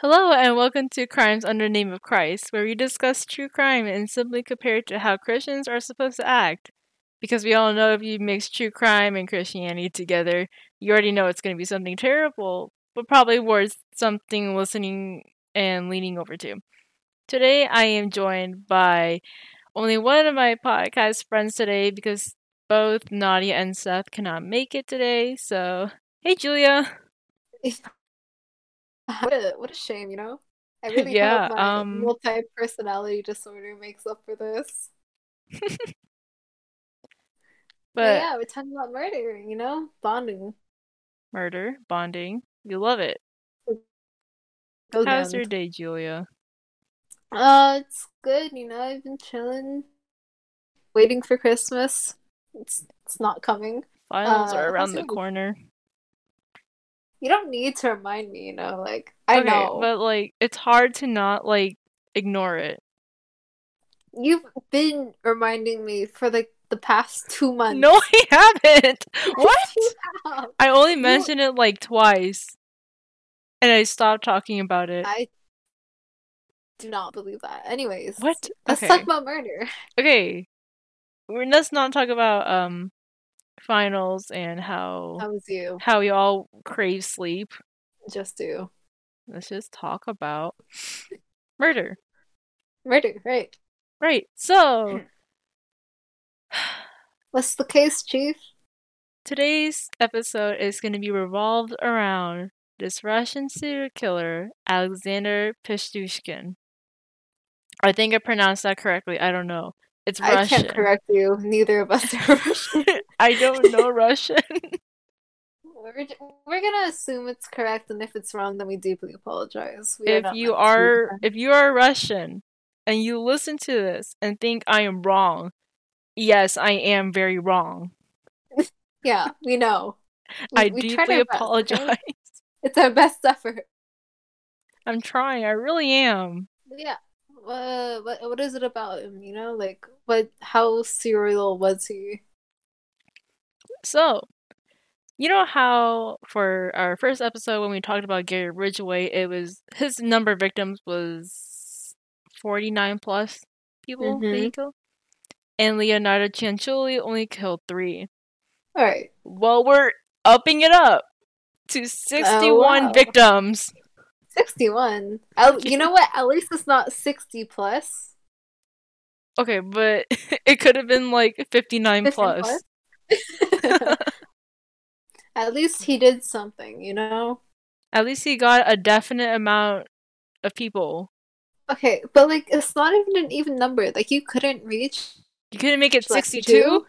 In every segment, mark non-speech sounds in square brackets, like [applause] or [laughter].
Hello and welcome to Crimes Under the Name of Christ, where we discuss true crime and simply compare it to how Christians are supposed to act. Because we all know if you mix true crime and Christianity together, you already know it's going to be something terrible, but probably worth something listening and leaning over to. Today I am joined by only one of my podcast friends today because both Nadia and Seth cannot make it today. So, hey Julia. [laughs] what a what a shame, you know. I really Yeah, hope my um multi personality disorder makes up for this. [laughs] But but yeah, we're talking about murder, you know, bonding. murder, bonding, you love it. Go How's your day, Julia? Uh, it's good, you know. I've been chilling, waiting for Christmas. It's it's not coming. Finals Uh, are around the corner. You don't need to remind me, you know. Like I Okay, know but like it's hard to not like ignore it. you've been reminding me for like the past two months. No, I haven't. [laughs] What? You have. I only You- mentioned it like twice. And I stopped talking about it. I do not believe that. Anyways, What? let's Okay. talk about murder. [laughs] Okay. We're, let's not talk about um finals and how How was you? how we all crave sleep. Just do Let's just talk about murder. murder, right? Right. So, [clears throat] What's the case, Chief? Today's episode is going to be revolved around this Russian serial killer, Alexander Pistushkin. I think I pronounced that correctly. I don't know. It's I can't correct you. Neither of us are [laughs] Russian. I don't know Russian. We're, we're gonna assume it's correct, and if it's wrong, then we deeply apologize. We if not you are if you are Russian and you listen to this and think I am wrong, yes, I am very wrong. [laughs] yeah, we know. We- I we deeply our best, okay? apologize. It's our best effort. I'm trying. I really am. Yeah. Uh, what what is it about him? You know, like what? How serial was he? So, you know how for our first episode when we talked about Gary Ridgway, it was his number of victims was 49 plus people that he killed, and Leonardo Cianciulli only killed three. All right. Well, we're upping it up to 61 wow. victims. 61. At- you know what? At least it's not 60 plus. Okay, but [laughs] it could have been like 59 50 plus. [laughs] At least he did something, you know? At least he got a definite amount of people. Okay, but like it's not even an even number. Like you couldn't reach You couldn't make it 62?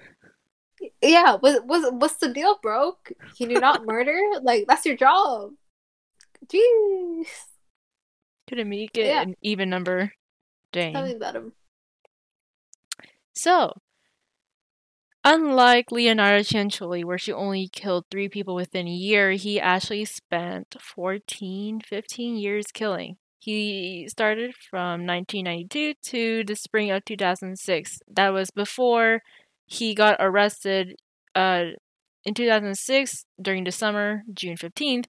Yeah, what was what's the deal, bro? Can you not [laughs] murder? Like that's your job. Jeez. Couldn't make it Yeah. an even number. Dang. Tell me about him. So, unlike Leonardo Cianciulli, where she only killed three people within a year, he actually spent 14, 15 years killing. He started from 1992 to the spring of 2006. That was before he got arrested uh, in 2006 during the summer, June 15th,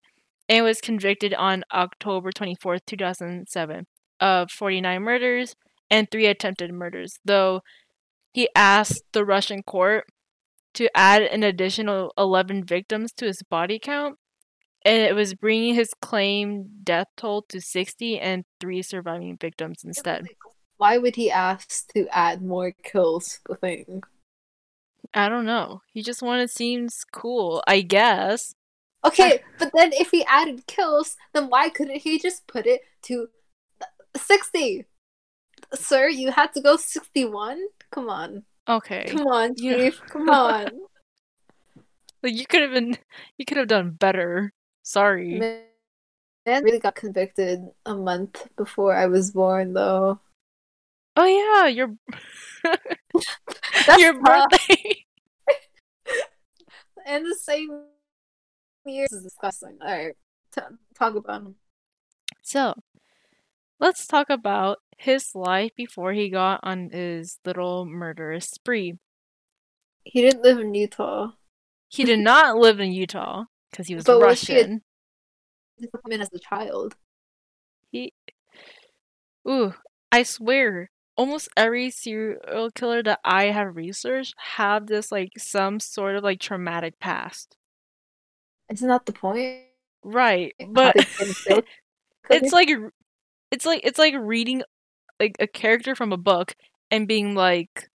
and was convicted on October 24th, 2007, of 49 murders and three attempted murders, though he asked the Russian court to add an additional 11 victims to his body count, and it was bringing his claim death toll to 60 and three surviving victims instead. Why would he ask to add more kills to the thing? I don't know. He just wanted seems cool, I guess. Okay, but then if he added kills, then why couldn't he just put it to 60? Sir, you had to go 61? Come on. Okay. Come on, Yeah. [laughs] Come on. Like you could have been you could have done better. Sorry. Man, man really got convicted a month before I was born, though. Oh yeah, your [laughs] your tough. birthday. [laughs] And the same This is disgusting. All right, T- talk about him. So, let's talk about his life before he got on his little murderous spree. He didn't live in Utah. He did not live in Utah because he was But was a- Russian. He came in as a child. He. Ooh, I swear, almost every serial killer that I have researched have this like some sort of like traumatic past. Isn't that the point? Right, but they [laughs] can feel- it's like it's like it's like reading like a character from a book and being like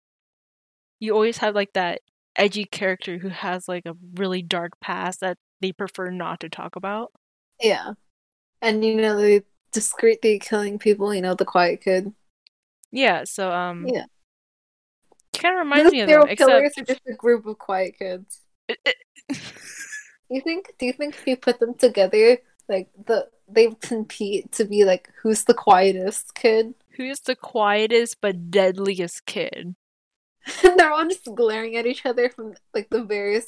you always have like that edgy character who has like a really dark past that they prefer not to talk about. yeah, and you know they discreetly killing people. You know the quiet kid. Yeah, so um Yeah. kind of reminds Those me of them killers except are just a group of quiet kids. [laughs] You think? Do you think if you put them together, like the they compete to be like who's the quietest kid? who's the quietest but deadliest kid? And [laughs] they're all just glaring at each other from like the various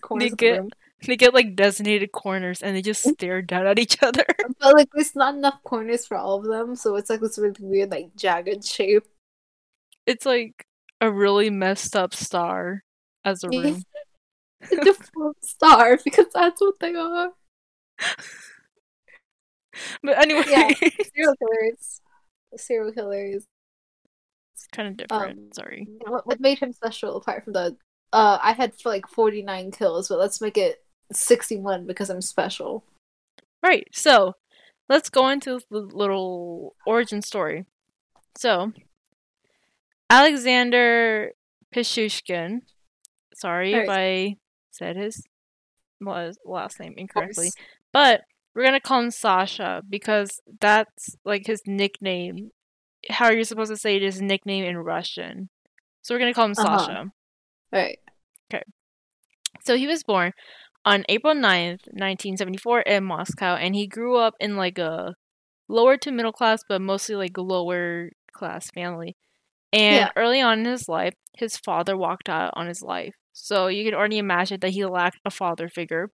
corners of get- the room. They get like designated corners and they just [laughs] stare down at each other. [laughs] But like there's not enough corners for all of them, so it's like this really weird like jagged shape. It's like a really messed up star as a room. A full star because that's what they are. [laughs] But anyway, Yeah. [laughs] Serial killers. Serial killers. it's kind of different. Um, Sorry. What, what made him special apart from the uh I had like 49 kills, but let's make it 61 because I'm special. Right. So let's go into the little origin story. So Alexander Pichushkin. Sorry if I said his la- last name incorrectly, but we're gonna call him Sasha because that's like his nickname. How are you're supposed to say it is his nickname in Russian. So we're gonna call him Uh-huh. Sasha. Right. Okay. So he was born on April 9th, 1974 in Moscow and he grew up in like a lower to middle class but mostly like lower class family. And Yeah. early on in his life, his father walked out on his life. So you can already imagine that he lacked a father figure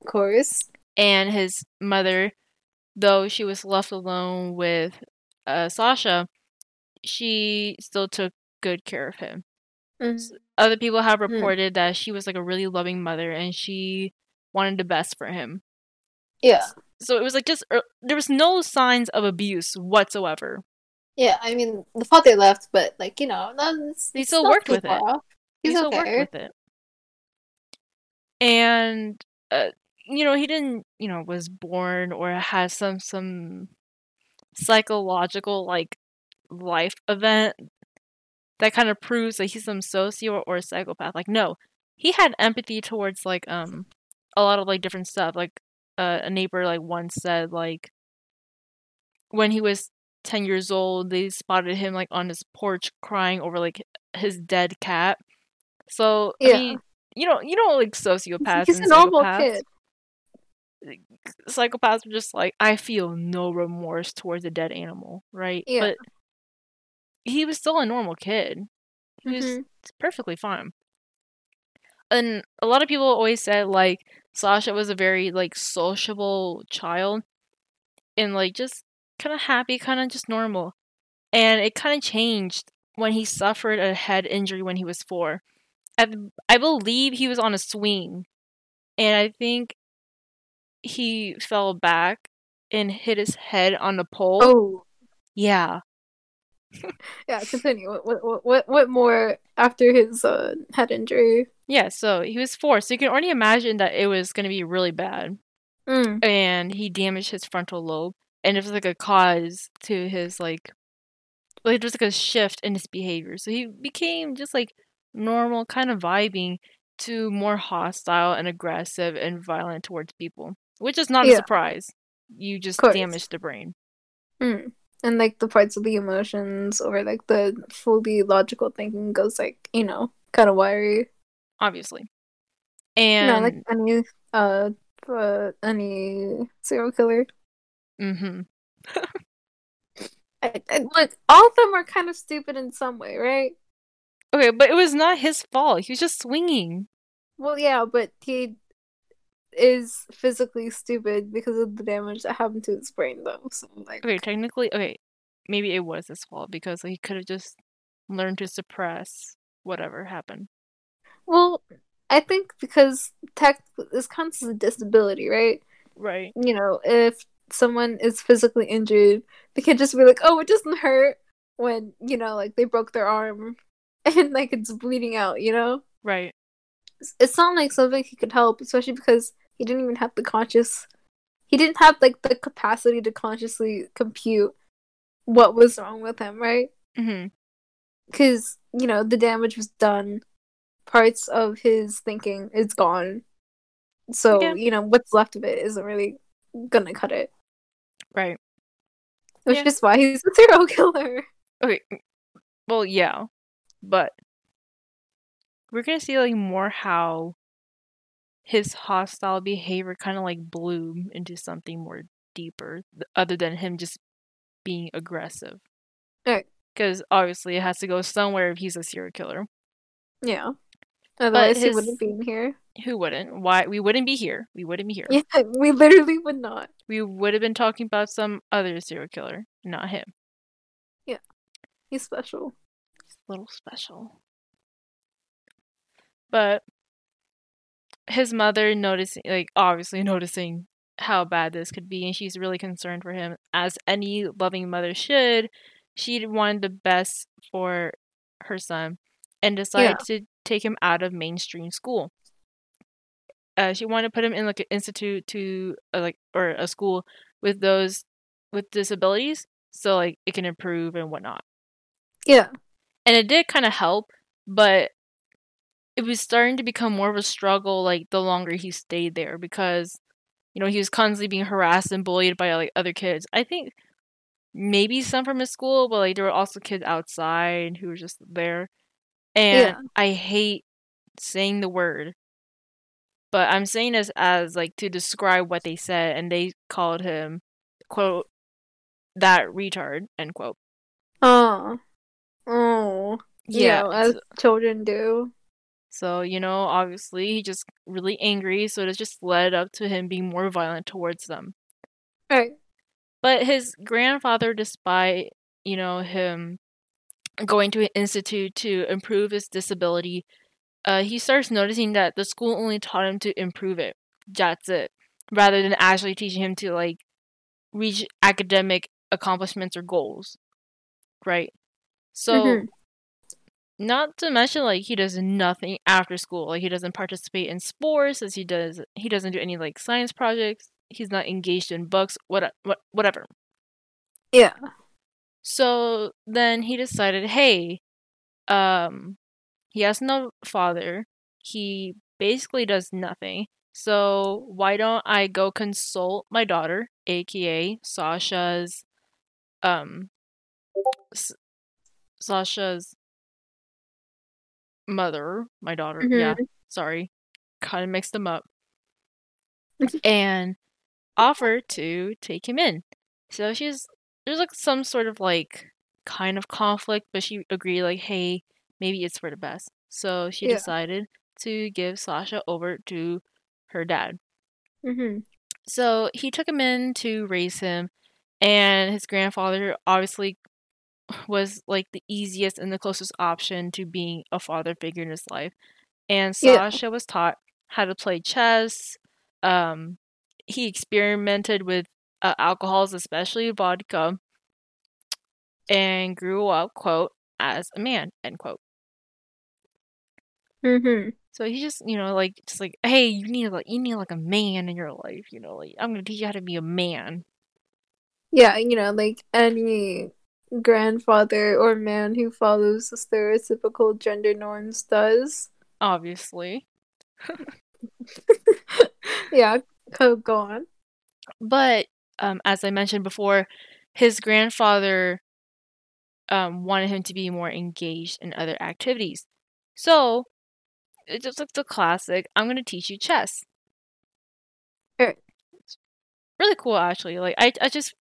Of course. and his mother though she was left alone with uh, Sasha, she still took good care of him. Mm. other people have Hmm. reported that she was like a really loving mother and she wanted the best for him. Yeah. So it was like just er, there was no signs of abuse whatsoever. Yeah, I mean the father left, but like, you know, no, it's, He still worked with it. off. He He's still okay. worked with it. And uh, you know, he didn't, you know, was born or has some some psychological like life event that kind of proves that he's some socio or psychopath. Like no, he had empathy towards like um a lot of like different stuff. Like uh, a neighbor like once said like when he was 10 years old they spotted him like on his porch crying over like his dead cat. So I mean, you know, you know, like sociopaths He's a normal kid. Psychopaths are just like I feel no remorse towards a dead animal, right? Yeah. But he was still a normal kid. He was Mhm. perfectly fine. And a lot of people always said like Sasha was a very like sociable child and like just kind of happy, kind of just normal. And it kind of changed when he suffered a head injury when he was 4. I, I believe he was on a swing and I think he fell back and hit his head on the pole. Oh, Yeah. [laughs] yeah. Continue. What, what, what, what more after his uh, head injury? Yeah, so he was 4. So you can already imagine that it was going to be really bad. Mm. and he damaged his frontal lobe and it was like a cause to his like like there was like a shift in his behavior so he became just like normal kind of vibing to more hostile and aggressive and violent towards people which is not a surprise you just damage the brain Mm. And like the parts of the emotions or like the fully logical thinking goes like you know kind of wiry. obviously and know, like any uh, uh any serial killer. Mm-hmm. [laughs] I, I, look, all of them are kind of stupid in some way, right? Okay but it was not his fault he was just swinging Well, yeah, but he is physically stupid because of the damage that happened to his brain, though. So, like, okay technically okay maybe it was his fault because he could have just learned to suppress whatever happened well, I think because tech this counts as a disability, right? right You know, if someone is physically injured, they can't just be like, "Oh, it doesn't hurt," when you know, like they broke their arm [laughs] and like it's bleeding out. You know, Right. it's not like something he could help, especially because he didn't even have the conscious. He didn't have like the capacity to consciously compute what was wrong with him, right? hmm Because you know the damage was done. Parts of his thinking is gone. So Yeah. you know what's left of it isn't really gonna cut it. Right. Which Yeah. is why he's a [laughs] serial killer. Okay. Well, yeah, but we're gonna see like more how his hostile behavior kind of like bloom into something more deeper, th- other than him just being aggressive. Right. Because obviously it has to go somewhere if he's a serial killer. Yeah. Otherwise, he wouldn't be in here. Who wouldn't? Why? We wouldn't be here. We wouldn't be here. Yeah, [laughs] we literally would not. We would have been talking about some other serial killer, not him. Yeah, he's special. Little special. But his mother noticing, like, obviously noticing how bad this could be, and she's really concerned for him, as any loving mother should. She wanted the best for her son and decided to take him out of mainstream school. Uh, she wanted to put him in like an institute to uh, like or a school with those with disabilities, so like it can improve and whatnot Yeah. And it did kind of help but it was starting to become more of a struggle like the longer he stayed there because you know he was constantly being harassed and bullied by like other kids i think maybe some from his school but like there were also kids outside who were just there and Yeah. i hate saying the word but i'm saying this as like to describe what they said and they called him quote that retard end quote Oh. Oh. yeah You know, as children do. So, you know, obviously he just really angry, so it just led up to him being more violent towards them. Right. But his grandfather, despite, you know, him going to an institute to improve his disability, uh, he starts noticing that the school only taught him to improve it. That's it. Rather than actually teaching him to, like, reach academic accomplishments or goals. Right? So, Mhm. not to mention like he does nothing after school. Like he doesn't participate in sports as he does he doesn't do any like science projects. He's not engaged in books what, what whatever. Yeah. so then he decided hey um he has no father. He basically does nothing. So why don't i go consult my daughter aka sasha's um sasha's mother my daughter yeah sorry kind of mixed them up. [laughs] And offered to take him in. So she's there's like some sort of like kind of conflict but she agreed like hey maybe it's for the best. So she Yeah. decided to give sasha over to her dad. Mm-hmm. so he took him in to raise him, and his grandfather obviously was like the easiest and the closest option to being a father figure in his life. And Yeah. Sasha was taught how to play chess. Um, he experimented with uh, alcohols, especially vodka, and grew up, quote, as a man, end quote. Mm-hmm. So he just, you know, like just like, hey, you need like you need like a man in your life, you know, like I'm gonna teach you how to be a man. Yeah, you know, like any grandfather or man who follows the stereotypical gender norms does. Obviously. [laughs] yeah, go, on. But um, as I mentioned before, his grandfather um, wanted him to be more engaged in other activities. So it's just like the classic I'm going to teach you chess. Right. It's really cool, actually. Like, I, I just.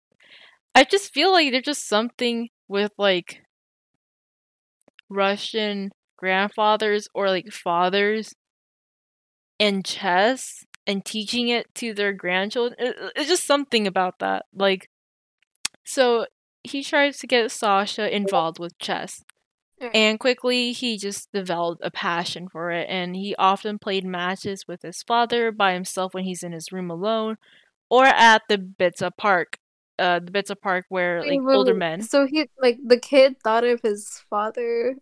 I just feel like there's just something with like Russian grandfathers or like fathers and chess and teaching it to their grandchildren. It's just something about that. Like, so he tries to get Sasha involved with chess. Mm. And quickly, he just developed a passion for it. And he often played matches with his father by himself when he's in his room alone, or at the Bitsa Park. Uh, the Bitsa Park where like older men. So he like the kid thought of his father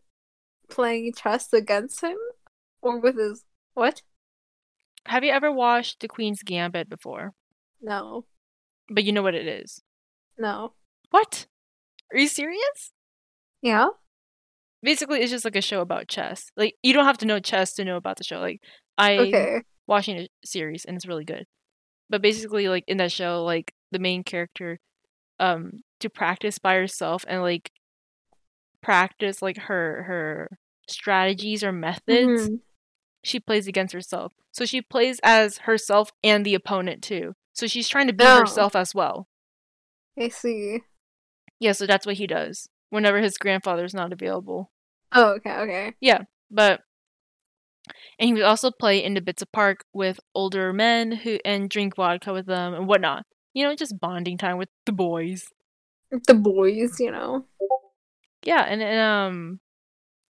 playing chess against him, or with his what? Have you ever watched The Queen's Gambit before? No, But you know what it is. no. What? Are you serious? Yeah. Basically, it's just like a show about chess. Like you don't have to know chess to know about the show. Like I Okay. watching a series and it's really good. But basically, like in that show, like the main character, um, to practice by herself and like practice like her her strategies or methods, Mhm. she plays against herself. So she plays as herself and the opponent too. So she's trying to beat Oh. herself as well. I see. Yeah, so that's what he does whenever his grandfather's not available. Oh, okay, okay. Yeah. But and he would also play in the Bitsa park with older men who and drink vodka with them and whatnot. You know, just bonding time with the boys. The boys, you know. Yeah, and, and um,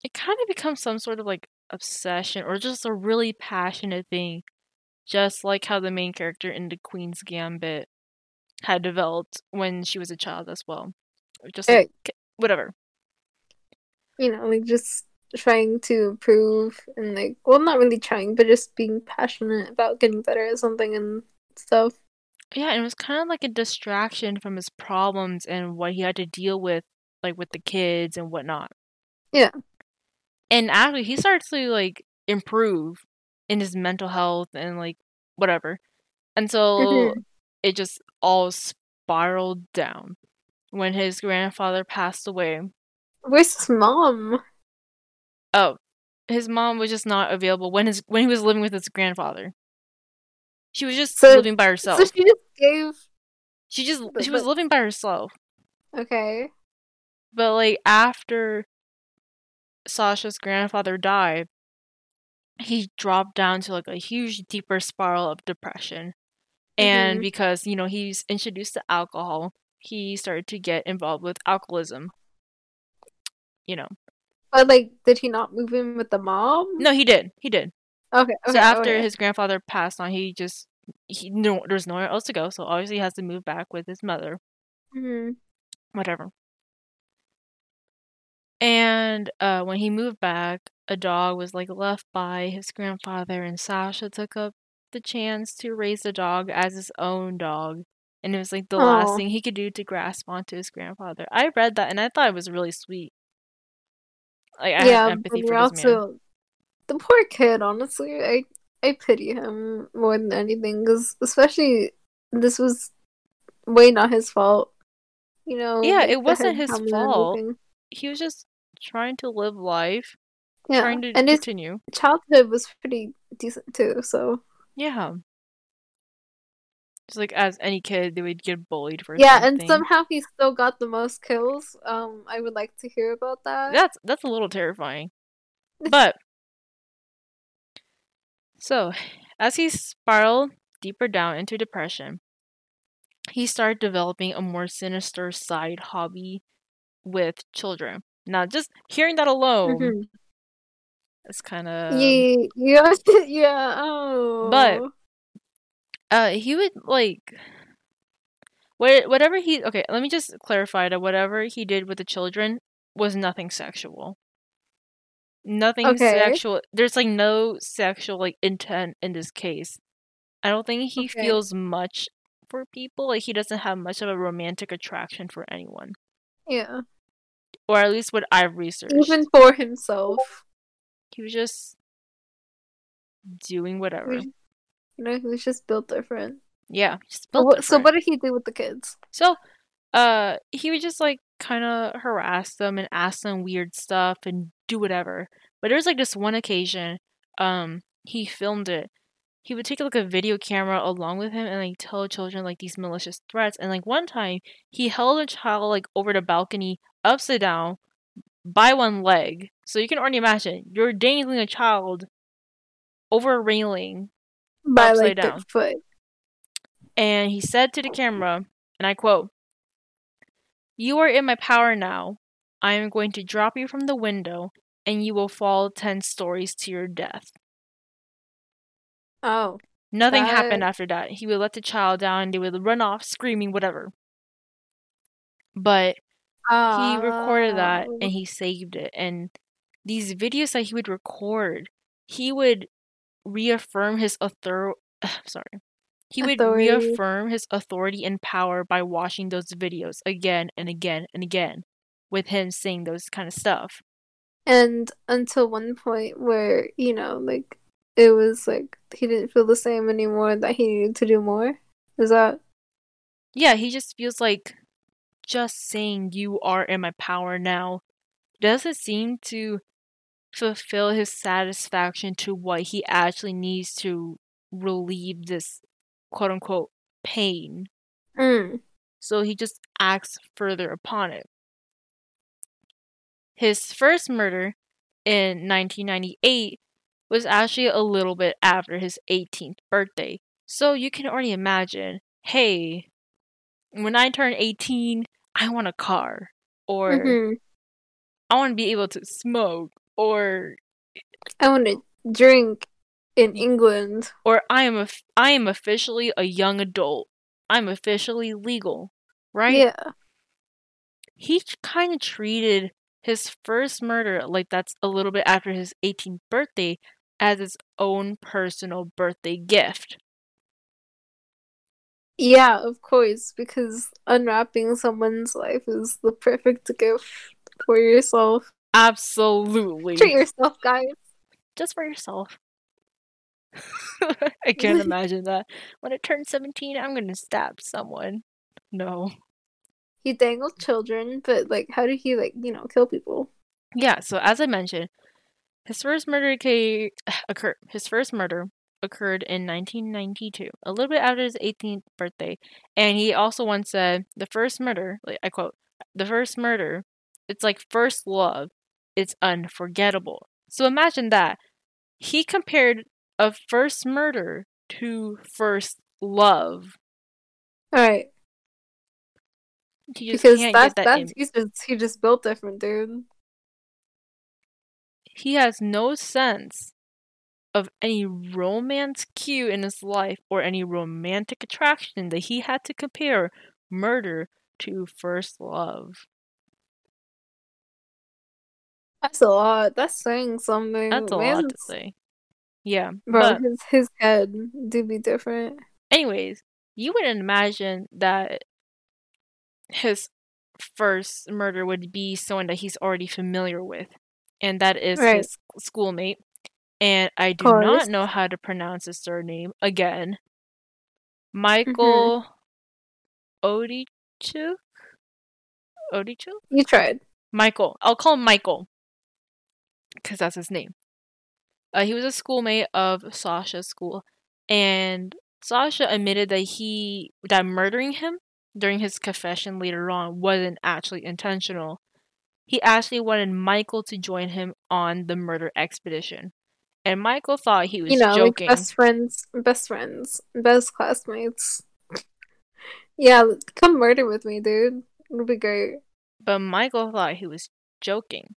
it kind of becomes some sort of like obsession or just a really passionate thing, just like how the main character in the Queen's Gambit had developed when she was a child as well. Just like, whatever. You know, like just trying to improve and like well not really trying, but just being passionate about getting better at something and stuff. Yeah, and it was kind of like a distraction from his problems and what he had to deal with, like with the kids and whatnot. Yeah. And actually, he starts to like improve in his mental health and like whatever. Until Mhm. [laughs] it just all spiraled down when his grandfather passed away. Where's his mom? Oh, his mom was just not available when his when he was living with his grandfather. She was just So- living by herself. So she just gave she just but- she was but- living by herself. Okay. But like after Sasha's grandfather died, he dropped down to like a huge deeper spiral of depression. And Mhm. because, you know, he's introduced to alcohol, he started to get involved with alcoholism. You know. But like did he not move in with the mom? No, he did. He did. Okay, okay. so after okay. his grandfather passed on, he just he no there's nowhere else to go, so obviously he has to move back with his mother. Mhm. whatever. And uh, when he moved back, a dog was like left by his grandfather, and Sasha took up the chance to raise the dog as his own dog. And it was like the last thing he could do to grasp onto his grandfather. I read that and I thought it was really sweet. Like I yeah, had empathy for this man. The poor kid. Honestly, I I pity him more than anything because especially this was way not his fault. You know. Yeah, it wasn't his fault. He was just trying to live life, Yeah, trying to and his continue. childhood was pretty decent too. So Yeah. Just like as any kid, they would get bullied for yeah, and somehow he still got the most kills. Um, I would like to hear about that. That's that's a little terrifying. But so, as he spiraled deeper down into depression, he started developing a more sinister side hobby with children. Now, just hearing that alone Mhm. is kind of yeah, yeah, yeah. Oh, But- uh he would like wha- whatever he okay, let me just clarify that whatever he did with the children was nothing sexual. Nothing Okay. sexual. There's like no sexual like intent in this case. I don't think he Okay. feels much for people. Like he doesn't have much of a romantic attraction for anyone. yeah, Or at least what I've researched. even for himself. He was just doing whatever. You know, he was just built different. Yeah. Built what, so what did he do with the kids? So, uh, he would just like kind of harass them and ask them weird stuff and do whatever. But there was like this one occasion, um, he filmed it. He would take like a video camera along with him and like tell children like these malicious threats. And like one time, he held a child like over the balcony upside down by one leg. So you can already imagine you're dangling a child over a railing By Upside like down. foot. and he said to the camera, and I quote, You are in my power now. I am going to drop you from the window, and you will fall 10 stories to your death. Oh, Nothing That- happened after that. He would let the child down and they would run off screaming, whatever. But he recorded ah. that Oh. and he saved it. And these videos that he would record, he would reaffirm his author [sighs] sorry. He would Authority. reaffirm his authority and power by watching those videos again and again and again with him saying those kind of stuff. And until one point where, you know, like it was like he didn't feel the same anymore that he needed to do more. Is that Yeah, he just feels like just saying you are in my power now doesn't seem to fulfill his satisfaction to what he actually needs to relieve this quote unquote pain. mm. So he just acts further upon it. His first murder in 1998 was actually a little bit after his 18th birthday. So you can already imagine hey, when I turn 18, I want a car. Or Mhm. I want to be able to smoke. Or I want to drink in England. or I am a, I am officially a young adult. I'm officially legal, right? Yeah. he kind of treated his first murder like that's a little bit after his 18th birthday as his own personal birthday gift. Yeah, of course, because unwrapping someone's life is the perfect gift for yourself. Absolutely. Treat yourself, guys. Just for yourself. [laughs] I can't [laughs] imagine that. When I turn 17, I'm going to stab someone. No. He dangled children, but like, how did he like, you know, kill people? Yeah, so as I mentioned, his first murder ca- [sighs] occurred. His first murder occurred in 1992, a little bit after his 18th birthday, and he also once said, "The first murder, like I quote, the first murder, it's like first love. It's unforgettable." So imagine that. He compared a first murder to first love. All right, just because get that. that's he's just he just built different, dude. he has no sense of any romance cue in his life or any romantic attraction that he had to compare murder to first love. That's a lot. That's saying something. That's a lot to say. Yeah, Bro, but his his head do be different. anyways, you wouldn't imagine that his first murder would be someone that he's already familiar with, and that is Right. his schoolmate. And I do not know how to pronounce his surname again. Mm-hmm. Michael Odichuk? Odichuk? You tried. Michael. I'll call him Michael. Because that's his name. Uh, he was a schoolmate of Sasha's school. And Sasha admitted that he, that murdering him during his confession later on wasn't actually intentional. He actually wanted Michael to join him on the murder expedition. And Michael thought he was You know, joking. like best friends, best friends, best classmates. yeah, come murder with me, dude. It'll be great. but Michael thought he was joking.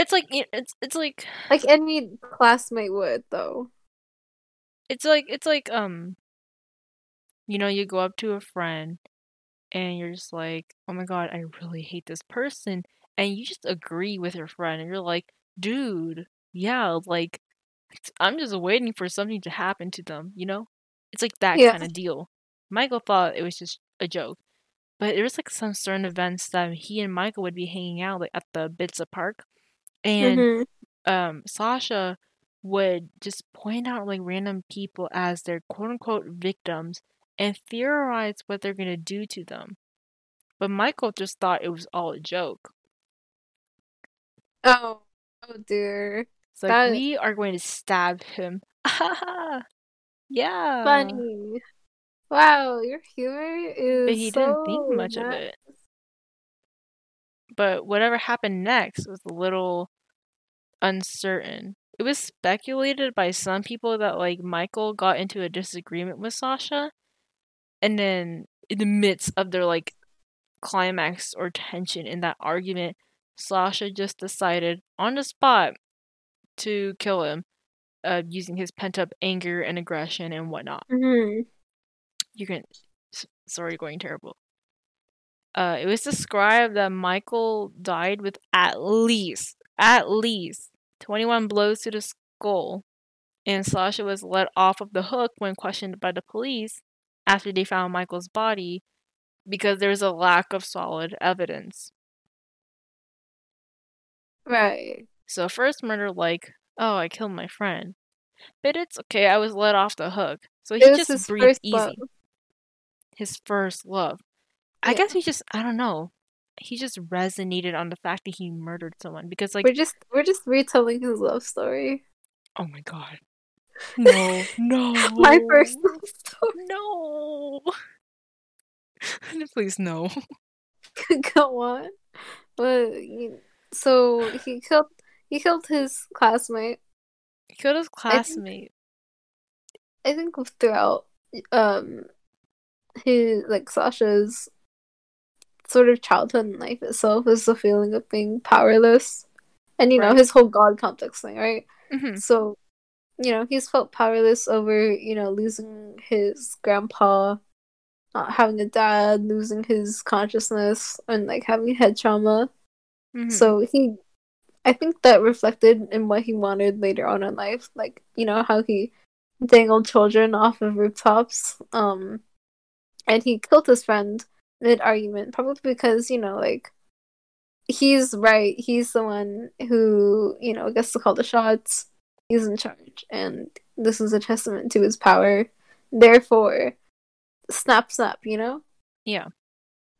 It's like it's it's like Like any classmate would, though. it's like it's like um you know you go up to a friend and you're just like oh my god i really hate this person and you just agree with your friend and you're like dude yeah like i'm just waiting for something to happen to them you know it's like that Yeah. kind of deal michael thought it was just a joke but there was like some certain events that he and michael would be hanging out like at the Bitsa park and Mhm. um Sasha would just point out like random people as their quote unquote victims and theorize what they're gonna do to them. But Michael just thought it was all a joke. Oh, oh dear. So like we are going to stab him. [laughs] yeah. Funny. Wow, your humor is. But he didn't think so much of it. But whatever happened next was a little uncertain. It was speculated by some people that like Michael got into a disagreement with Sasha and then in the midst of their like climax or tension in that argument, Sasha just decided on the spot to kill him. uh, using his pent up anger and aggression and whatnot. hmm You can. Sorry, going terrible. Uh, it was described that Michael died with at least, at least 21 blows to the skull, and Sasha was let off of the hook when questioned by the police after they found Michael's body because there was a lack of solid evidence. Right. So first murder, like, oh, I killed my friend, but it's okay. I was let off the hook, so he just breathed easy. love. His first love. I Yeah. guess he just, I don't know. He just resonated on the fact that he murdered someone because, like, we're just we're just retelling his love story. oh my god, no, [laughs] no, My first love story. no, [laughs] please no. [laughs] Go on. But so he killed he killed his classmate. He killed his think- classmate. I think throughout um his like Sasha's sort of childhood and life itself is the feeling of being powerless. And you know, his whole god complex thing, right? hmm So, you know, he's felt powerless over, you know, losing his grandpa, not having a dad, losing his consciousness, and like having head trauma. hmm So he, I think that reflected in what he wanted later on in life, like you know how he dangled children off of rooftops, um, and he killed his friend mid argument, probably because you know like he's right, he's the one who you know gets to call the shots, he's in charge, and this is a testament to his power. Therefore, snap, snap, you know. Yeah,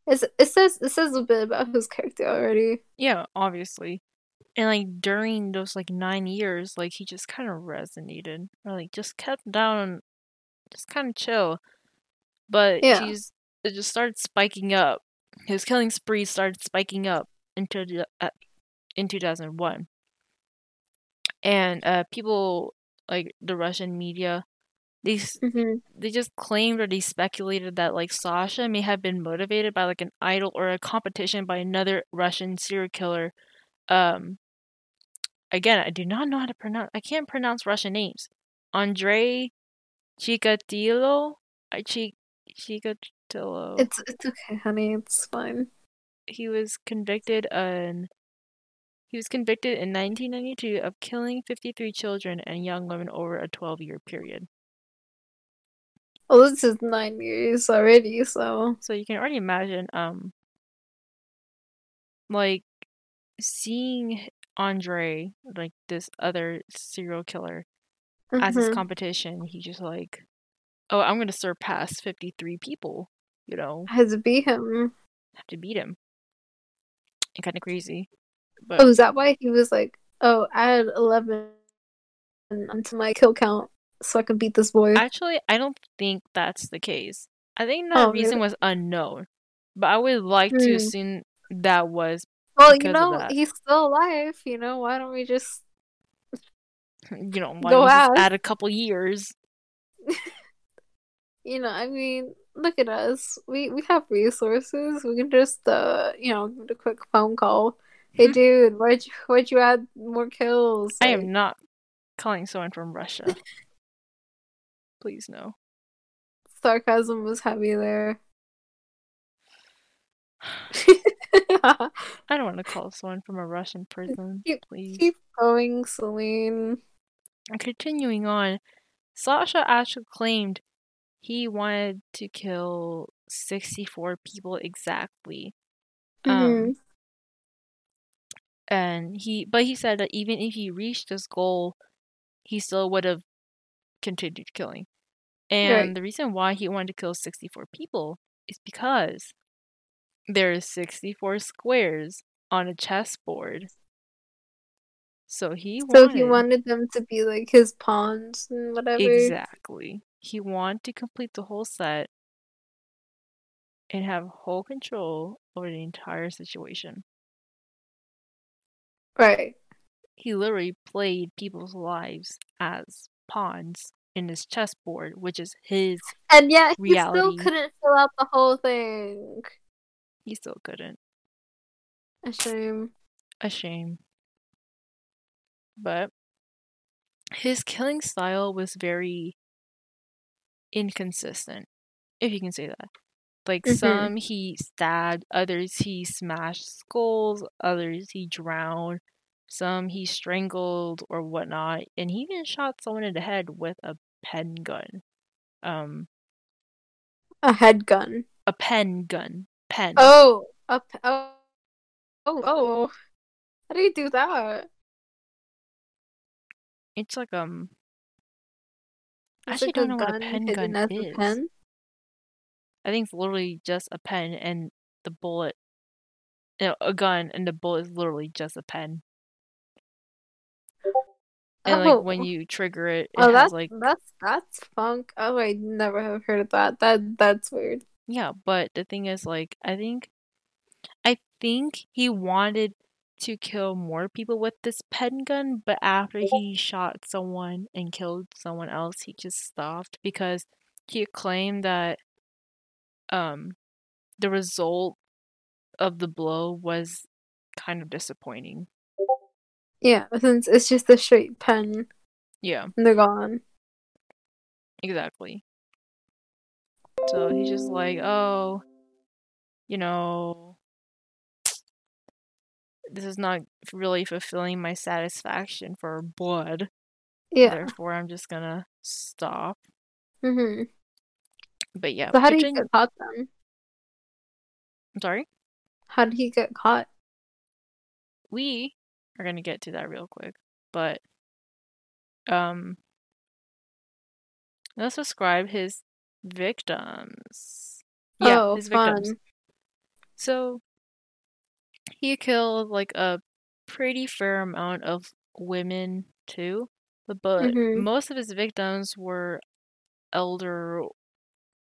It's, it says it says a bit about his character already. yeah, obviously. And like during those like nine years, like he just kind of resonated, or like just kept down, just kind of chill. But Yeah. he's it just started spiking up. His killing spree started spiking up into the, uh, in two thousand one, and uh, people like the Russian media, they s- hmm they just claimed or they speculated that like Sasha may have been motivated by like an idol or a competition by another Russian serial killer. Um again, I do not know how to pronounce I can't pronounce Russian names. Andrei Chikatilo? I Chi Chikatilo. It's it's okay, honey. It's fine. he was convicted on he was convicted in 1992 of killing 53 children and young women over a 12-year period. Well, this is nine years already, so So you can already imagine, um, like seeing Andre, like this other serial killer, as his Mhm. competition. He just like, oh, I'm gonna surpass 53 people. You know, I had to beat him. have to beat him. And kind of crazy, but Oh, is that why he was like, "Oh, add eleven onto my kill count so I can beat this boy"? actually, I don't think that's the case. I think the Oh, reason really? was unknown, but I would like to Hmm. assume that was, well, you know, he's still alive. You know, why don't we just? [laughs] you know, why Go don't just add a couple years? [laughs] You know, I mean, look at us. We we have resources. We can just, uh, you know, give a quick phone call. Hey, dude, why'd you why'd you add more kills? I Like, am not calling someone from Russia. Please no. sarcasm was heavy there. [sighs] I don't want to call someone from a Russian prison, Keep- please. Keep going, Celine. Continuing on, Sasha actually claimed he wanted to kill 64 people exactly. Mhm. Um, and he, but he said that even if he reached this goal, he still would have continued killing. And Right. the reason why he wanted to kill 64 people is because there are 64 squares on a chessboard. So he So wanted he wanted them to be like his pawns and whatever. exactly. He wanted to complete the whole set and have whole control over the entire situation. Right. He literally played people's lives as pawns in his chessboard, which is his. And yet he Reality. still couldn't fill out the whole thing. He still couldn't. A shame. A shame. But his killing style was very inconsistent, if you can say that. Like Mhm. some he stabbed, others he smashed skulls, others he drowned, some he strangled or whatnot, and he even shot someone in the head with a pen gun. Um, A head gun. a pen gun. Pen. Oh, a p- oh, oh, oh. How do you do that? It's like um. I actually like don't know what a pen gun is. pen. I think it's literally just a pen and the bullet. You know, a gun and the bullet is literally just a pen. And like oh. when Oh. you trigger it, it Oh, has that's like that's that's funk. Oh, I never have heard of that. That that's weird. yeah. But the thing is, like, I think, I think he wanted to kill more people with this pen gun, but after he shot someone and killed someone else, he just stopped because he claimed that um the result of the blow was kind of disappointing. Yeah, since it's just a straight pen Yeah, and they're gone. exactly. So he's just like, oh, you know, this is not really fulfilling my satisfaction for blood. Yeah. Therefore, I'm just gonna stop. Mm-hmm. But yeah, So how did he get caught then? I'm sorry. How did he get caught? we are to get to that real quick but um let's describe his victims yeah oh, his fun. victims so he killed like a pretty fair amount of women too but, Mhm. most of his victims were elder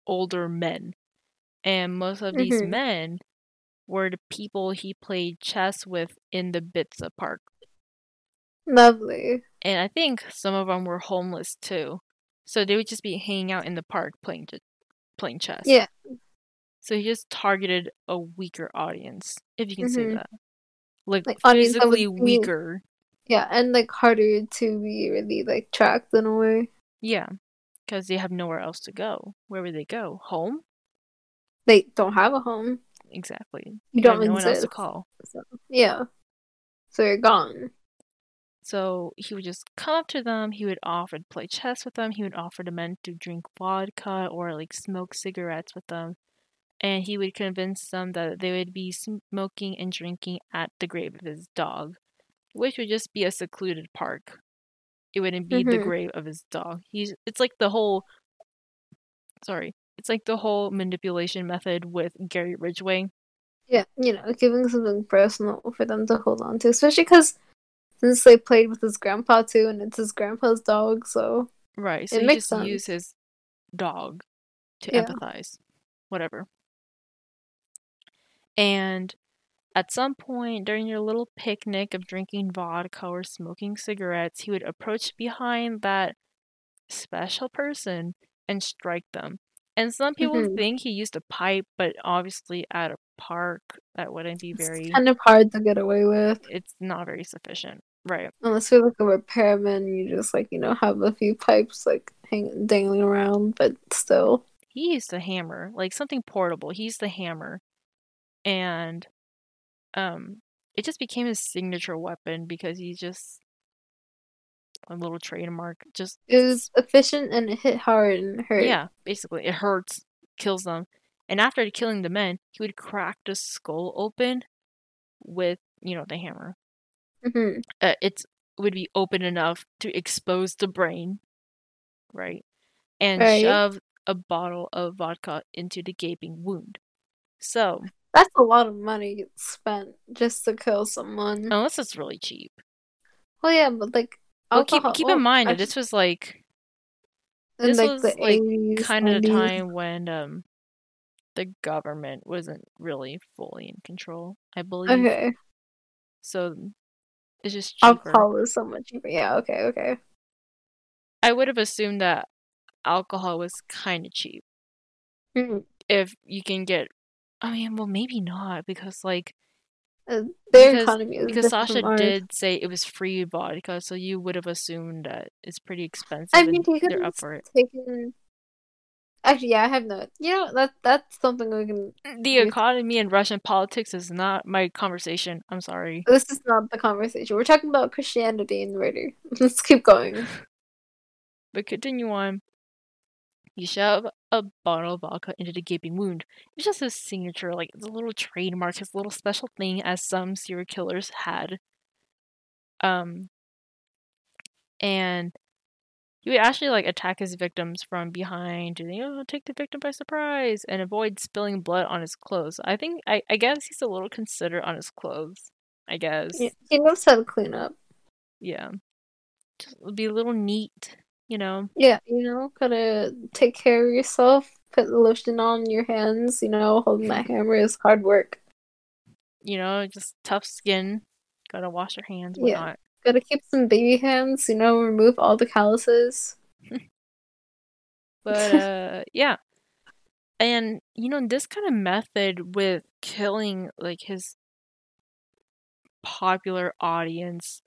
older men and most of these Mhm. men were the people he played chess with in the Bitsa park Lovely. and I think some of them were homeless too. So they would just be hanging out in the park playing ch- playing chess. Yeah. So he just targeted a weaker audience, if you can say Mhm. that, like, Like, physically be- weaker. Yeah, and like harder to be really like tracked in a way. Yeah, because they have nowhere else to go. Where would they go? Home? They don't have a home. Exactly. You don't no one else to call. So, yeah. So you're gone. So he would just come up to them. He would offer to play chess with them. He would offer the men to drink vodka or like smoke cigarettes with them. And he would convince them that they would be smoking and drinking at the grave of his dog, which would just be a secluded park. It wouldn't be the Mhm. grave of his dog. He's it's like the whole sorry. It's like the whole manipulation method with Gary Ridgway. Yeah, you know, giving something personal for them to hold on to, especially because since they played with his grandpa too, and it's his grandpa's dog, so Right. So It makes just use his dog to Yeah. empathize. Whatever. And at some point during your little picnic of drinking vodka or smoking cigarettes, he would approach behind that special person and strike them. And some people Mhm. think he used a pipe, but obviously at a park that wouldn't be very it's kind of hard to get away with. it's not very sufficient. Right. Unless you're like a repairman, you just like, you know, have a few pipes like hanging dangling around, but still. he used a hammer, like something portable. He used the hammer, and um, it just became his signature weapon because he's just a little trademark. Just It was efficient and it hit hard and hurt. yeah, basically, it hurts, kills them, and after killing the men, he would crack the skull open with you know the hammer. hmm Uh, it's would be open enough to expose the brain, right, and Right. shove a bottle of vodka into the gaping wound. So That's a lot of money spent just to kill someone. Unless it's really cheap. Well, yeah, but like, Well, keep alcohol- keep well, in mind that actually, this was like in this like was, the like, 80s, kind of the time when um the government wasn't really fully in control. I believe. Okay, So it's just cheaper. alcohol is so much cheaper. Yeah, okay, okay. I would have assumed that alcohol was kind of cheap Mhm. if you can get. I mean, well, maybe not because like Uh, their Because- economy is Because Sasha did say it was free vodka, so you would have assumed that it's pretty expensive. I mean, could they're up for it. taken. Actually, yeah, I have not. You know that that's something we can. The economy and Russian politics is not my conversation. I'm sorry. This is not the conversation. We're talking about Christianity and murder. [laughs] Let's keep going. But continue on. You shove a bottle of vodka into the gaping wound. It's just his signature, like it's a little trademark, his little special thing, as some serial killers had. Um, and he would actually like attack his victims from behind, and you know, take the victim by surprise, and avoid spilling blood on his clothes. I think I, I guess he's a little considerate on his clothes. I guess, he knows how to clean up. yeah, just be a little neat, you know. Yeah, you know, gotta take care of yourself. Put the lotion on your hands. You know, holding [laughs] that hammer is hard work. you know, just tough skin. Gotta wash your hands, Yeah. whatnot. Gotta keep some baby hands. You know, remove all the calluses. [laughs] But uh yeah. And you know, this kind of method with killing like his popular audience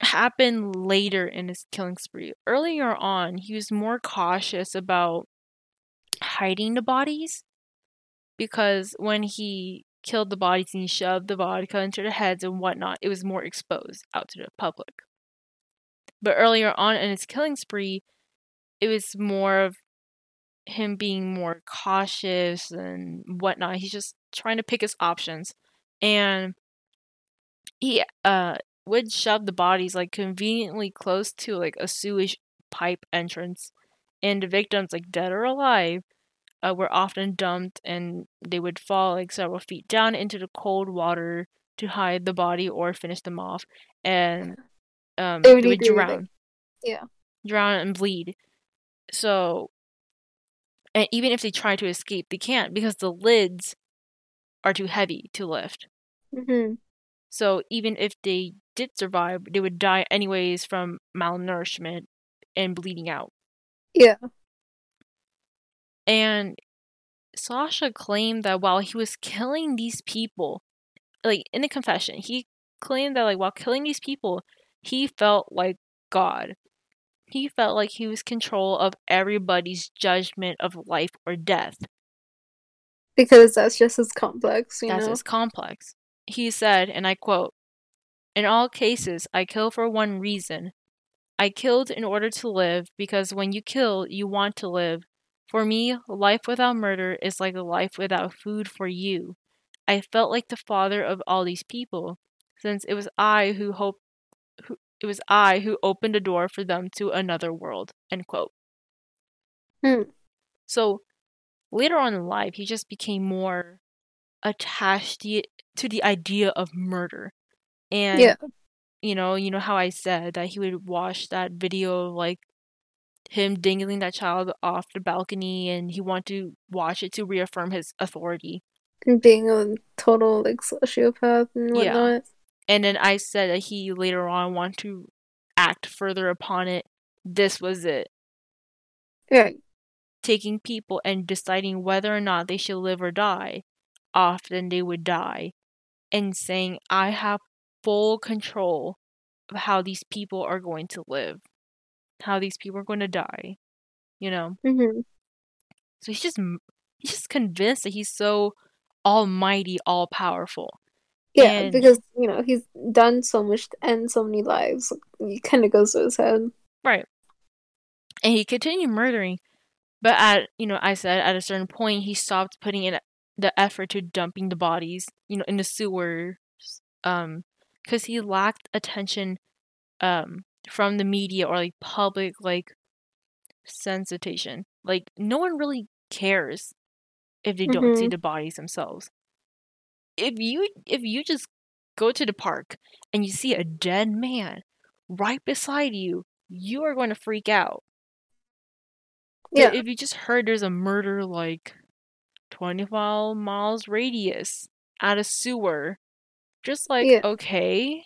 happened later in his killing spree. Earlier on, he was more cautious about hiding the bodies because when he killed the bodies and he shoved the vodka into their heads and whatnot, it was more exposed out to the public. But earlier on in his killing spree, it was more of him being more cautious and whatnot. He's just trying to pick his options. And he uh would shove the bodies like conveniently close to like a sewage pipe entrance and the victims like dead or alive uh, were often dumped and they would fall like several feet down into the cold water to hide the body or finish them off and um They they would would like- drown. yeah. drown and bleed. So and even if they try to escape they can't because the lids are too heavy to lift. Hmm so even if they did survive, they would die anyways from malnourishment and bleeding out. Yeah. And Sasha claimed that while he was killing these people, like in the confession, he claimed that like while killing these people, he felt like God. He felt like he was control of everybody's judgment of life or death. Because that's just as complex, you That's know. his complex. He said, and I quote, In all cases, I kill for one reason. I killed in order to live because when you kill, you want to live. For me, life without murder is like a life without food for you. I felt like the father of all these people, since it was I who hoped who it was I who opened a door for them to another world. End quote. Hmm. So later on in life, he just became more attached to the idea of murder. And Yeah. you know, you know how I said that he would watch that video of like him dangling that child off the balcony and he wanted to watch it to reaffirm his authority. And being a total like sociopath and Yeah. whatnot. And then I said that he later on wanted to act further upon it. This was it. Yeah. Taking people and deciding whether or not they should live or die. Often they would die. And saying, I have full control of how these people are going to live, how these people are going to die. You know? hmm So he's just he's just convinced that he's so almighty, all powerful. Yeah, And- because you know he's done so much to end so many lives. It kind of goes to his head. Right. And he continued murdering, but at you know, I said at a certain point he stopped putting in the effort to dumping the bodies, you know, in the sewers, um, because he lacked attention, um, from the media or like public like sensitization. Like no one really cares if they don't see Mhm. the bodies themselves. If you if you just go to the park and you see a dead man right beside you, you are going to freak out. But Yeah, If you just heard there's a murder like 25 miles radius at a sewer, just like, Yeah. okay,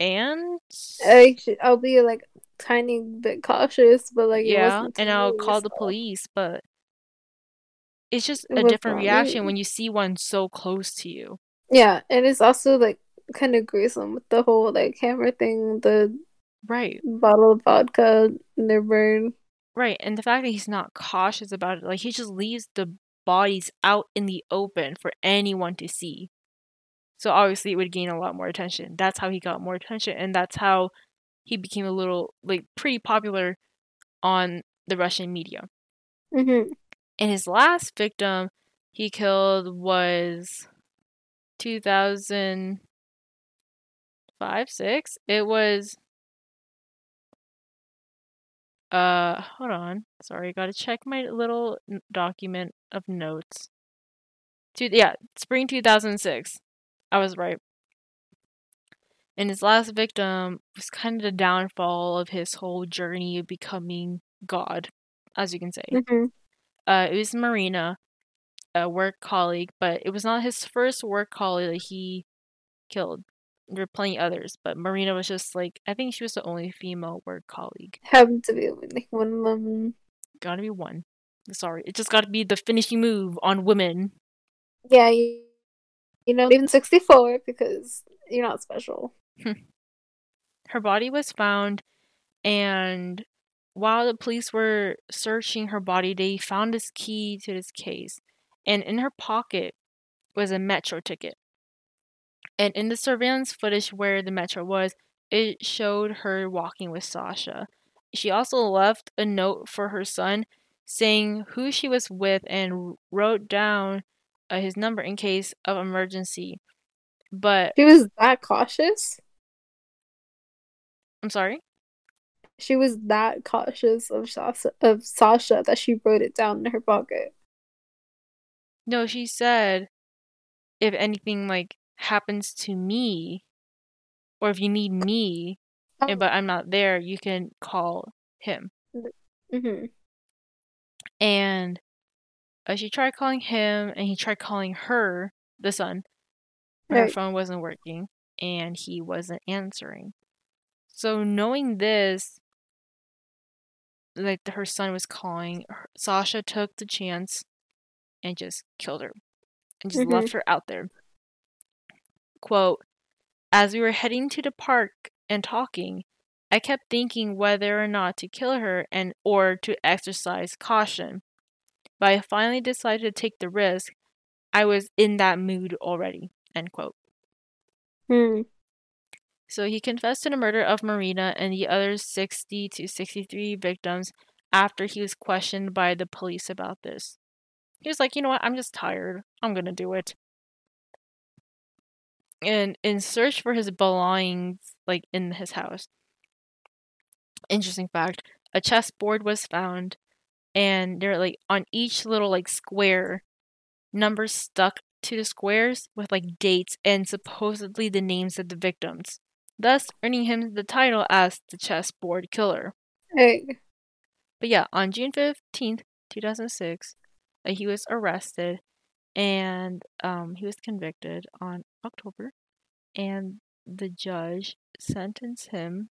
and I should, I'll be like tiny bit cautious, but like it yeah, and I'll call the police, but it's just It a different reaction me. when you see one so close to you. Yeah, and it's also like kind of gruesome with the whole like hammer thing, the Right. bottle of vodka in their brain. Right. And the fact that he's not cautious about it, like he just leaves the bodies out in the open for anyone to see. So obviously it would gain a lot more attention. That's how he got more attention and that's how he became a little like pretty popular on the Russian media. Mm-hmm. And his last victim he killed was 2005 6 it was uh hold on. Sorry gotta check my little n- document of notes. Two, yeah spring 2006 i was right. And his last victim was kind of the downfall of his whole journey of becoming god as you can say. Mm-hmm. uh it was marina a work colleague, but it was not his first work colleague that he killed. There were plenty others, but Marina was just like I think she was the only female work colleague. Happened to be like one of them. Gotta be one. Sorry, it just gotta be the finishing move on women. Yeah, you, you know, even sixty four because you're not special. Hmm. Her body was found, and while the police were searching her body, they found this key to this case, and in her pocket was a metro ticket. And in the surveillance footage where the metro was, it showed her walking with Sasha. She also left a note for her son saying who she was with and wrote down uh, his number in case of emergency. But She was that cautious. I'm sorry. She was that cautious of Sasha, of Sasha that she wrote it down in her pocket. No, she said if anything like happens to me or if you need me Oh. but I'm not there, you can call him. Mm-hmm. And uh, she tried calling him and he tried calling her, the son. Her Right. phone wasn't working and he wasn't answering. So knowing this, like her son was calling, Sasha took the chance and just killed her and just left her out there. Quote, as we were heading to the park and talking, I kept thinking whether or not to kill her and or to exercise caution. But I finally decided to take the risk. I was in that mood already. End quote. Hmm. So he confessed to the murder of Marina and the other 60 to 63 victims after he was questioned by the police about this. He was like, you know what, I'm just tired. I'm gonna do it. And in search for his belongings, like in his house. Interesting fact, a chessboard was found and they're like on each little like square, numbers stuck to the squares with like dates and supposedly the names of the victims, thus earning him the title as the chessboard killer. Hey. But yeah, on June 15th, 2006, uh, he was arrested and um, he was convicted on October. And the judge sentenced him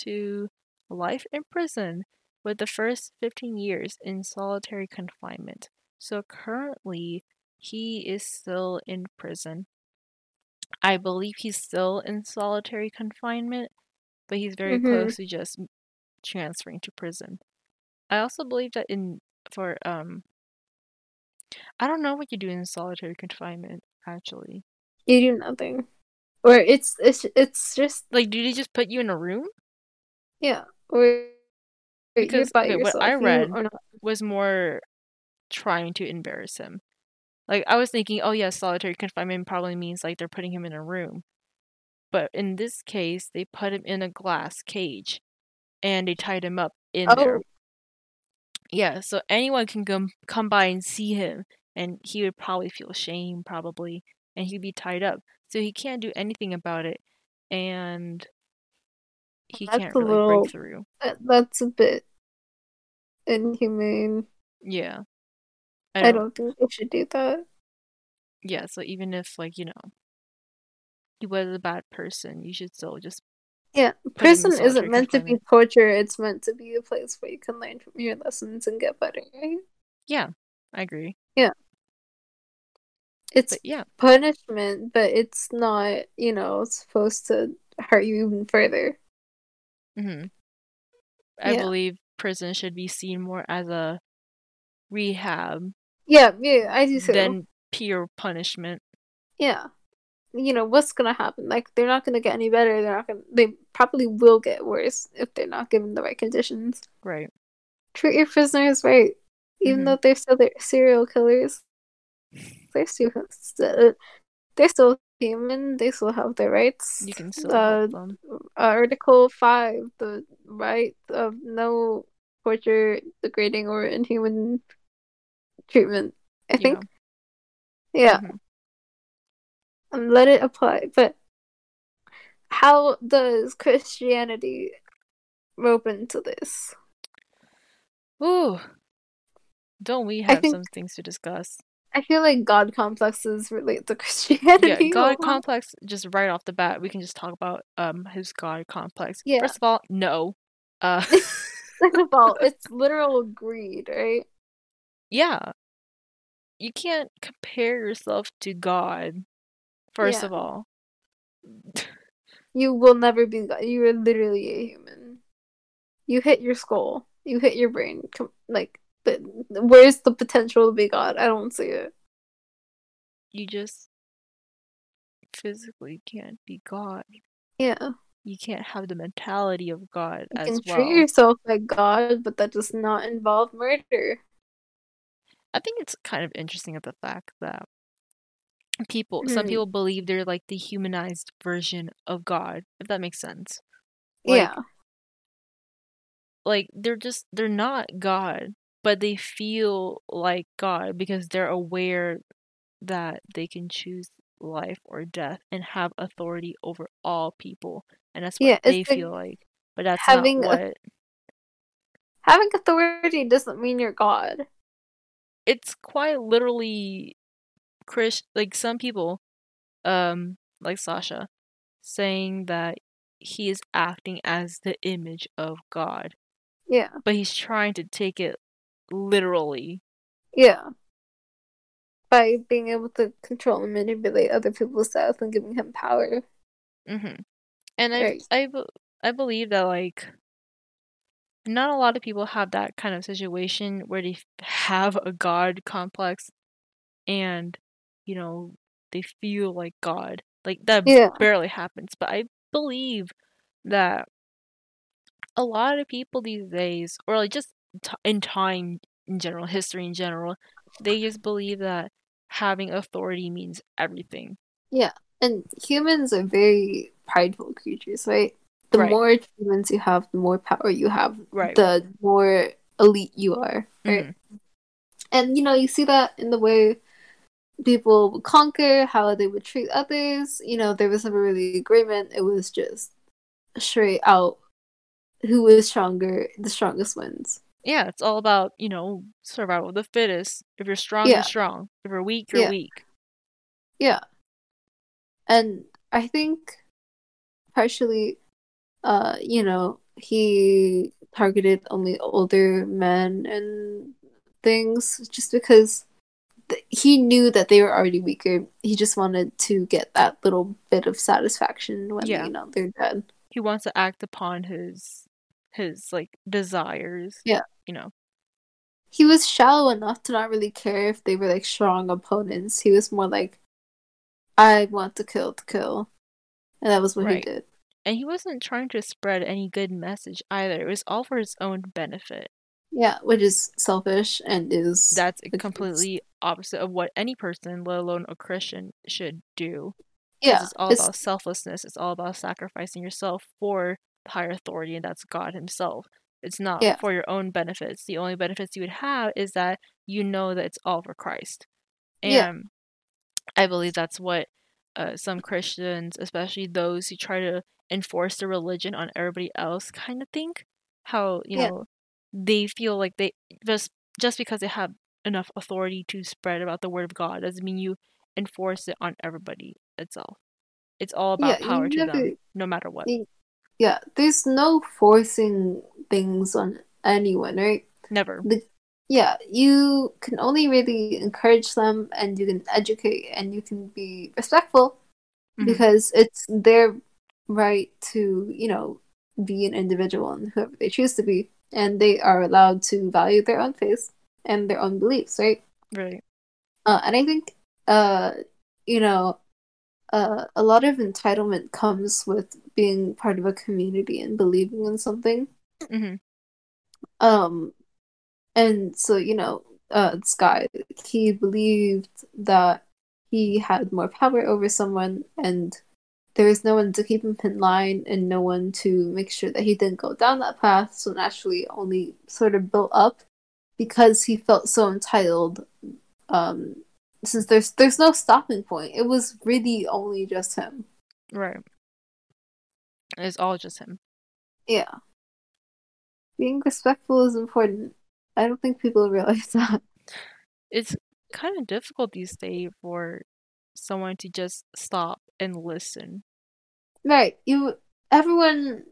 to life in prison with the first 15 years in solitary confinement. So currently, he is still in prison. I believe he's still in solitary confinement, but he's very Mhm. close to just transferring to prison. I also believe that in for um I don't know what you do in solitary confinement actually. You do nothing. Or it's it's it's just Like do they just put you in a room? yeah. Or Because, okay, what. I read- Was more trying to embarrass him. Like I was thinking, oh yeah, solitary confinement probably means like they're putting him in a room. But in this case, they put him in a glass cage and they tied him up in there. Oh, Yeah, so anyone can come come by and see him, and he would probably feel shame, probably, and he'd be tied up. So he can't do anything about it, and he That's can't really little- break through. Uh, that's a bit inhumane. Yeah, I don't think they should do that. Yeah, so even if like you know, he was a bad person, you should still just Yeah, prison isn't meant to be torture. It's meant to be a place where you can learn from your lessons and get better, right? yeah. I agree. It's But yeah, punishment, but it's not, you know, supposed to hurt you even further. Mm-hmm. I Yeah. believe prison should be seen more as a rehab Yeah, yeah, I do too. than pure punishment. yeah. You know, what's gonna happen? Like they're not gonna get any better, they're not gonna they probably will get worse if they're not given the right conditions. Right. Treat your prisoners right. Even Mhm. though they're still they're serial killers. They're still they're still human, they still have their rights. You can still uh. Article five, the right of no torture, degrading, or inhuman treatment. I think, yeah, Mhm. and let it apply. But how does Christianity rope into this? Ooh. Don't we have think- some things to discuss? I feel like God complexes relate to [laughs] Yeah, Christianity. a God complex. Just right off the bat, we can just talk about um his God complex. Yeah. First of all, no. Uh, [laughs] [laughs] Second of all, it's literal greed, right? yeah. You can't compare yourself to God. First Yeah. of all, You will never be God. You are literally a human. You hit your skull. You hit your brain. Like, but where's the potential to be God? I don't see it. you just physically can't be God. Yeah, You can't have the mentality of God you as can well. treat yourself like God, but that does not involve murder. I think it's kind of interesting of the fact that people, some Mhm. people believe they're like the humanized version of God, if that makes sense. Like, yeah, like they're just they're not God, but they feel like God because they're aware that they can choose life or death and have authority over all people, and that's what Yeah, they like feel like. But that's having not a- what having authority doesn't mean you're God. it's quite literally Chris like some people um like Sasha saying that he is acting as the image of God, Yeah, but he's trying to take it literally. yeah. By being able to control and manipulate other people's death and giving him power. hmm And I Right. I be- I believe that like not a lot of people have that kind of situation where they have a god complex and you know they feel like god. Like that Yeah. barely happens, but I believe that a lot of people these days or like just t- in time in general, history in general, they just believe that having authority means everything. Yeah, and humans are very prideful creatures, right? The Right. more achievements you have, the more power you have, Right. the more elite you are, right? Mhm. And you know, you see that in the way people would conquer, how they would treat others. You know, there was never really agreement. It was just straight out who is stronger, the strongest wins. Yeah, it's all about, you know, survival of the fittest. If you're strong, Yeah. you're strong. If you're weak, you're Yeah. weak. Yeah. And I think partially uh, you know, he targeted only older men and things just because th- he knew that they were already weaker. He just wanted to get that little bit of satisfaction when Yeah. you know they're dead. He wants to act upon his his like desires. Yeah. You know. He was shallow enough to not really care if they were like strong opponents. He was more like, I want to kill to kill. And that was what Right. he did. And he wasn't trying to spread any good message either. It was all for his own benefit. Yeah, which is selfish and is That's completely opposite of what any person, let alone a Christian, should do. yeah. it's all it's- about selflessness. It's all about sacrificing yourself for the higher authority, and that's God Himself. It's not Yeah. for your own benefits. The only benefits you would have is that you know that it's all for Christ. And Yeah. I believe that's what uh, some Christians, especially those who try to enforce the religion on everybody else, kind of think. How you Yeah. know they feel like they just just because they have enough authority to spread about the word of God doesn't mean you enforce it on everybody itself. It's all about Yeah, power to them, no matter what. yeah, there's no forcing things on anyone, right? Never. yeah, you can only really encourage them and you can educate and you can be respectful Mhm. because it's their right to, you know, be an individual and whoever they choose to be. And they are allowed to value their own faith and their own beliefs, right? Right. Uh, and I think, uh, you know, uh, a lot of entitlement comes with being part of a community and believing in something. Hmm Um, and so, you know, uh, guy, he believed that he had more power over someone and there was no one to keep him in line and no one to make sure that he didn't go down that path. So naturally only sort of built up because he felt so entitled. Um, since there's there's no stopping point. It was really only just him. Right. It's all just him. Yeah. Being respectful is important. I don't think people [laughs] realize that. It's kind of difficult these days for someone to just stop and listen. Right. You everyone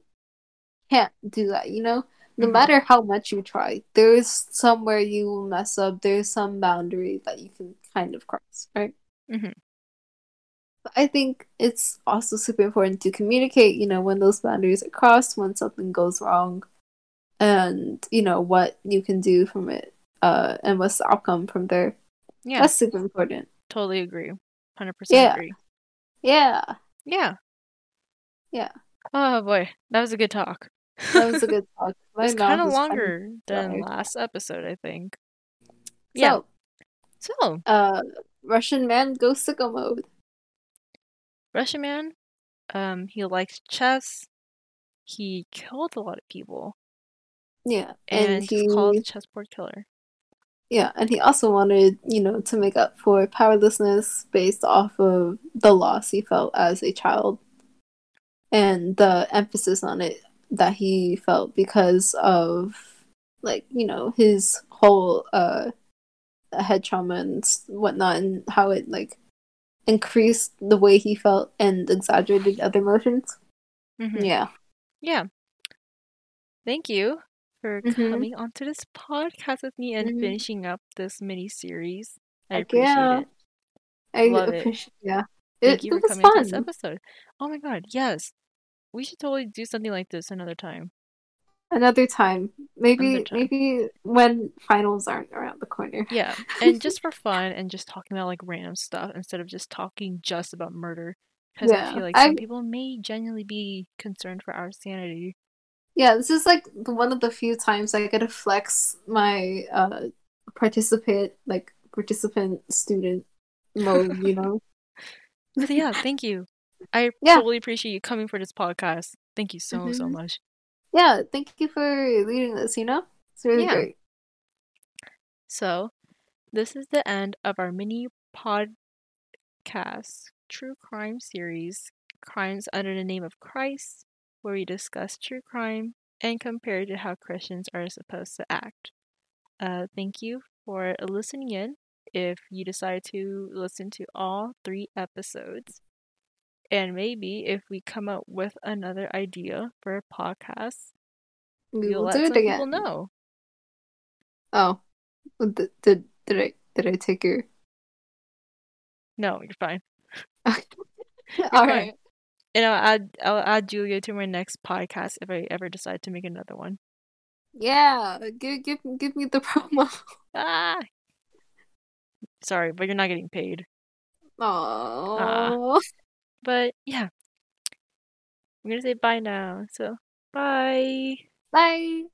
can't do that, you know? No Mhm. matter how much you try, there's somewhere you will mess up, there's some boundary that you can kind of cross, right? Mhm. I think it's also super important to communicate, you know, when those boundaries are crossed, when something goes wrong, and you know what you can do from it, uh, and what's the outcome from there. Yeah, That's super important. totally agree. 100% Yeah. agree. Yeah, Yeah. Yeah. Oh boy, that was a good talk. that was a good [laughs] talk. My it's kind of longer than last episode, I think. Yeah. So, So, uh, Russian man goes sicko mode. Russian man, um, he likes chess. He killed a lot of people, Yeah, and, and he's he called the chessboard killer. yeah, and he also wanted you know to make up for powerlessness based off of the loss he felt as a child, and the emphasis on it that he felt because of like you know his whole uh head trauma and whatnot, and how it like increased the way he felt and exaggerated other emotions. Mm-hmm. Yeah. Yeah. Thank you for Mhm. coming onto this podcast with me and Mhm. finishing up this mini series. I Heck appreciate yeah. it. I Love it. appreciate yeah. Thank It, you it for was coming to this fun. episode. Oh my god, yes. We should totally do something like this another time. Another time. Maybe Another time. maybe when finals aren't around the corner. Yeah, and just [laughs] for fun and just talking about like random stuff instead of just talking just about murder. Because I Yeah, feel like I- some people may genuinely be concerned for our sanity. Yeah, this is like one of the few times I get to flex my uh participant like participant student mode, you know? [laughs] So yeah, thank you. I [laughs] Yeah. totally appreciate you coming for this podcast. Thank you so so Mhm. much. Yeah, thank you for leading this, you know? It's really Yeah. great. So, this is the end of our mini podcast true crime series, Crimes Under the Name of Christ, where we discuss true crime and compare it to how Christians are supposed to act. Uh, thank you for listening in. If you decide to listen to all three episodes, and maybe if we come up with another idea for a podcast, We you'll do it people again. know. Oh. Did, did did I did I take your No, you're fine. [laughs] All right. And I'll add I'll add Julia to my next podcast if I ever decide to make another one. Yeah, give give give me the [laughs] promo. Ah. Sorry, but you're not getting paid. Oh. But yeah. I'm gonna say bye now. So bye. Bye.